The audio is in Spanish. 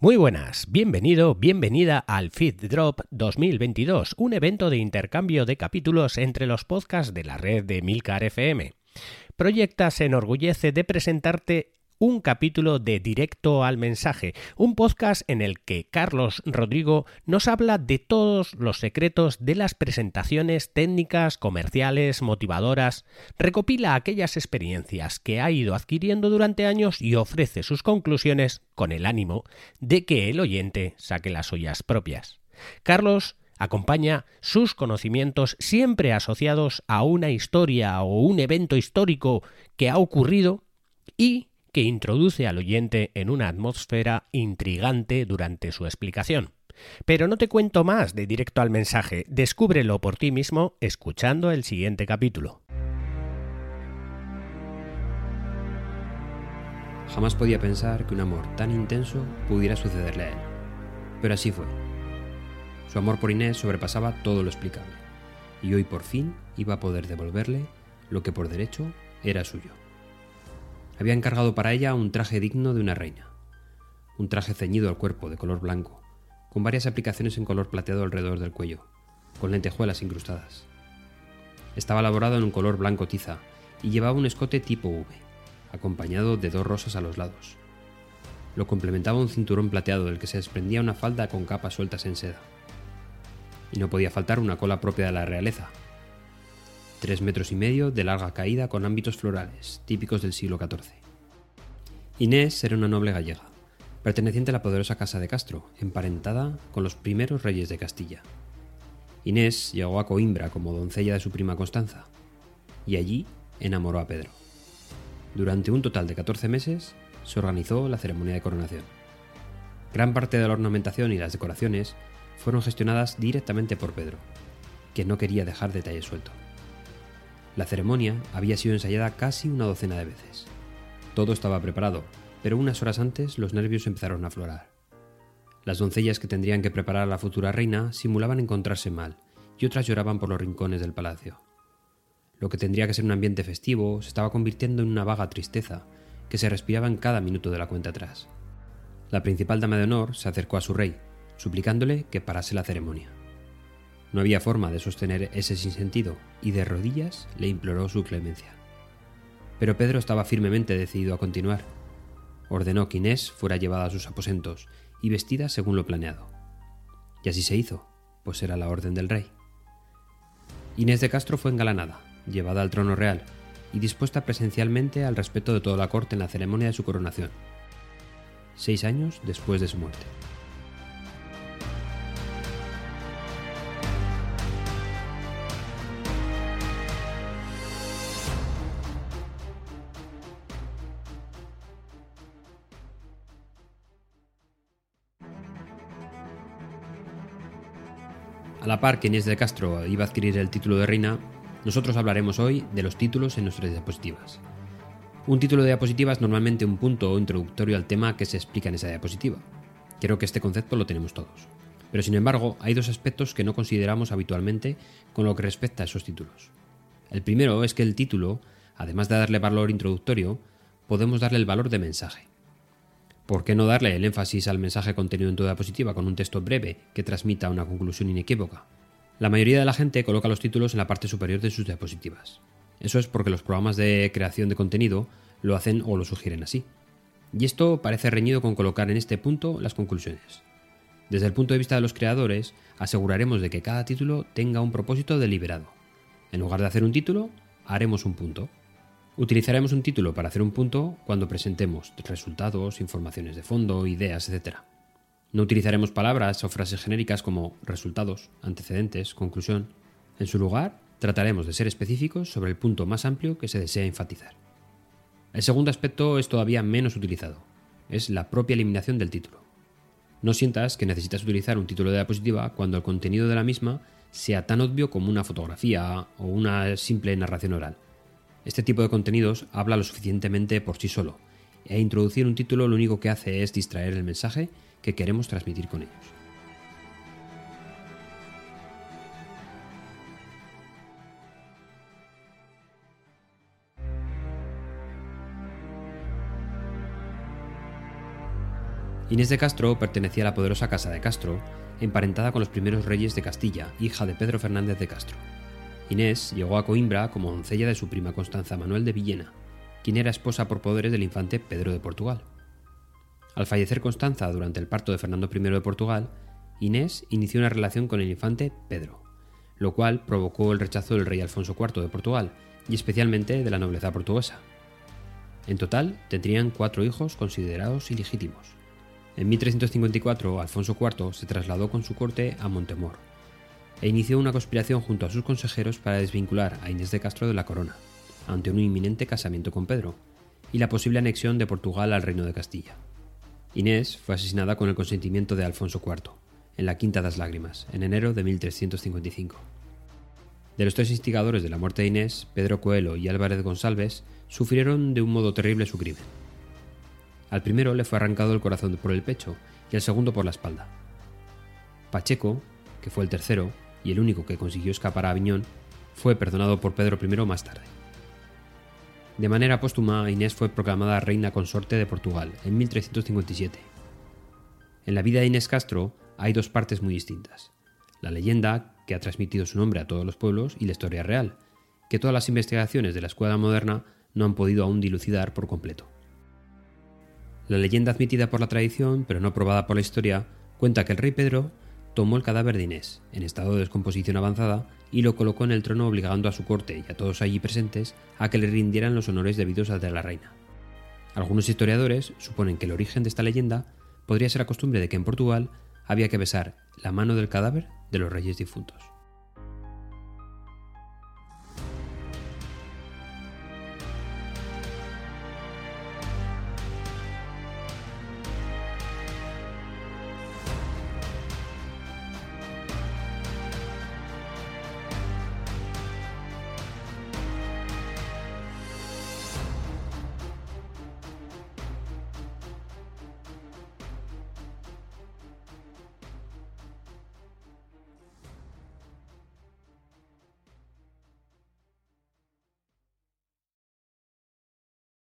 Muy buenas, bienvenido, bienvenida al Feed Drop 2022, un evento de intercambio de capítulos entre los podcasts de la red de Milcar FM. Proyecta se enorgullece de presentarte un capítulo de Directo al Mensaje, un podcast en el que Carlos Rodrigo nos habla de todos los secretos de las presentaciones técnicas, comerciales, motivadoras, recopila aquellas experiencias que ha ido adquiriendo durante años y ofrece sus conclusiones con el ánimo de que el oyente saque las ollas propias. Carlos acompaña sus conocimientos siempre asociados a una historia o un evento histórico que ha ocurrido y que introduce al oyente en una atmósfera intrigante durante su explicación. Pero no te cuento más de directo al mensaje, descúbrelo por ti mismo escuchando el siguiente capítulo. Jamás podía pensar que un amor tan intenso pudiera sucederle a él. Pero así fue. Su amor por Inés sobrepasaba todo lo explicable, y hoy por fin iba a poder devolverle lo que por derecho era suyo había encargado para ella un traje digno de una reina. Un traje ceñido al cuerpo, de color blanco, con varias aplicaciones en color plateado alrededor del cuello, con lentejuelas incrustadas. Estaba elaborado en un color blanco tiza y llevaba un escote tipo V, acompañado de dos rosas a los lados. Lo complementaba un cinturón plateado del que se desprendía una falda con capas sueltas en seda. Y no podía faltar una cola propia de la realeza, tres metros y medio de larga caída con ámbitos florales, típicos del siglo XIV. Inés era una noble gallega, perteneciente a la poderosa casa de Castro, emparentada con los primeros reyes de Castilla. Inés llegó a Coimbra como doncella de su prima Constanza, y allí enamoró a Pedro. Durante un total de 14 meses se organizó la ceremonia de coronación. Gran parte de la ornamentación y las decoraciones fueron gestionadas directamente por Pedro, que no quería dejar detalles sueltos. La ceremonia había sido ensayada casi una docena de veces. Todo estaba preparado, pero unas horas antes los nervios empezaron a aflorar. Las doncellas que tendrían que preparar a la futura reina simulaban encontrarse mal, y otras lloraban por los rincones del palacio. Lo que tendría que ser un ambiente festivo se estaba convirtiendo en una vaga tristeza que se respiraba en cada minuto de la cuenta atrás. La principal dama de honor se acercó a su rey, suplicándole que parase la ceremonia. No había forma de sostener ese sinsentido, y de rodillas le imploró su clemencia. Pero Pedro estaba firmemente decidido a continuar. Ordenó que Inés fuera llevada a sus aposentos y vestida según lo planeado. Y así se hizo, pues era la orden del rey. Inés de Castro fue engalanada, llevada al trono real y dispuesta presencialmente al respeto de toda la corte en la ceremonia de su coronación, seis años después de su muerte. A la par que Inés de Castro iba a adquirir el título de reina, nosotros hablaremos hoy de los títulos en nuestras diapositivas. Un título de diapositiva es normalmente un punto introductorio al tema que se explica en esa diapositiva. Creo que este concepto lo tenemos todos. Pero sin embargo, hay dos aspectos que no consideramos habitualmente con lo que respecta a esos títulos. El primero es que el título, además de darle valor introductorio, podemos darle el valor de mensaje. ¿Por qué no darle el énfasis al mensaje contenido en tu diapositiva con un texto breve que transmita una conclusión inequívoca? La mayoría de la gente coloca los títulos en la parte superior de sus diapositivas. Eso es porque los programas de creación de contenido lo hacen o lo sugieren así. Y esto parece reñido con colocar en este punto las conclusiones. Desde el punto de vista de los creadores, aseguraremos de que cada título tenga un propósito deliberado. En lugar de hacer un título, haremos un punto. Utilizaremos un título para hacer un punto cuando presentemos resultados, informaciones de fondo, ideas, etc. No utilizaremos palabras o frases genéricas como resultados, antecedentes, conclusión. En su lugar, trataremos de ser específicos sobre el punto más amplio que se desea enfatizar. El segundo aspecto es todavía menos utilizado. Es la propia eliminación del título. No sientas que necesitas utilizar un título de diapositiva cuando el contenido de la misma sea tan obvio como una fotografía o una simple narración oral. Este tipo de contenidos habla lo suficientemente por sí solo, e introducir un título lo único que hace es distraer el mensaje que queremos transmitir con ellos. Inés de Castro pertenecía a la poderosa Casa de Castro, emparentada con los primeros reyes de Castilla, hija de Pedro Fernández de Castro. Inés llegó a Coimbra como doncella de su prima Constanza Manuel de Villena, quien era esposa por poderes del infante Pedro de Portugal. Al fallecer Constanza durante el parto de Fernando I de Portugal, Inés inició una relación con el infante Pedro, lo cual provocó el rechazo del rey Alfonso IV de Portugal y especialmente de la nobleza portuguesa. En total tendrían cuatro hijos considerados ilegítimos. En 1354, Alfonso IV se trasladó con su corte a Montemor e inició una conspiración junto a sus consejeros para desvincular a Inés de Castro de la corona, ante un inminente casamiento con Pedro, y la posible anexión de Portugal al reino de Castilla. Inés fue asesinada con el consentimiento de Alfonso IV, en la Quinta das Lágrimas, en enero de 1355. De los tres instigadores de la muerte de Inés, Pedro Coelho y Álvarez González sufrieron de un modo terrible su crimen. Al primero le fue arrancado el corazón por el pecho y al segundo por la espalda. Pacheco, que fue el tercero y el único que consiguió escapar a Aviñón, fue perdonado por Pedro I más tarde. De manera póstuma, Inés fue proclamada reina consorte de Portugal en 1357. En la vida de Inés Castro hay dos partes muy distintas. La leyenda, que ha transmitido su nombre a todos los pueblos, y la historia real, que todas las investigaciones de la escuela moderna no han podido aún dilucidar por completo. La leyenda admitida por la tradición, pero no probada por la historia, cuenta que el rey Pedro tomó el cadáver de Inés, en estado de descomposición avanzada, y lo colocó en el trono obligando a su corte y a todos allí presentes a que le rindieran los honores debidos al de la reina. Algunos historiadores suponen que el origen de esta leyenda podría ser la costumbre de que en Portugal había que besar la mano del cadáver de los reyes difuntos.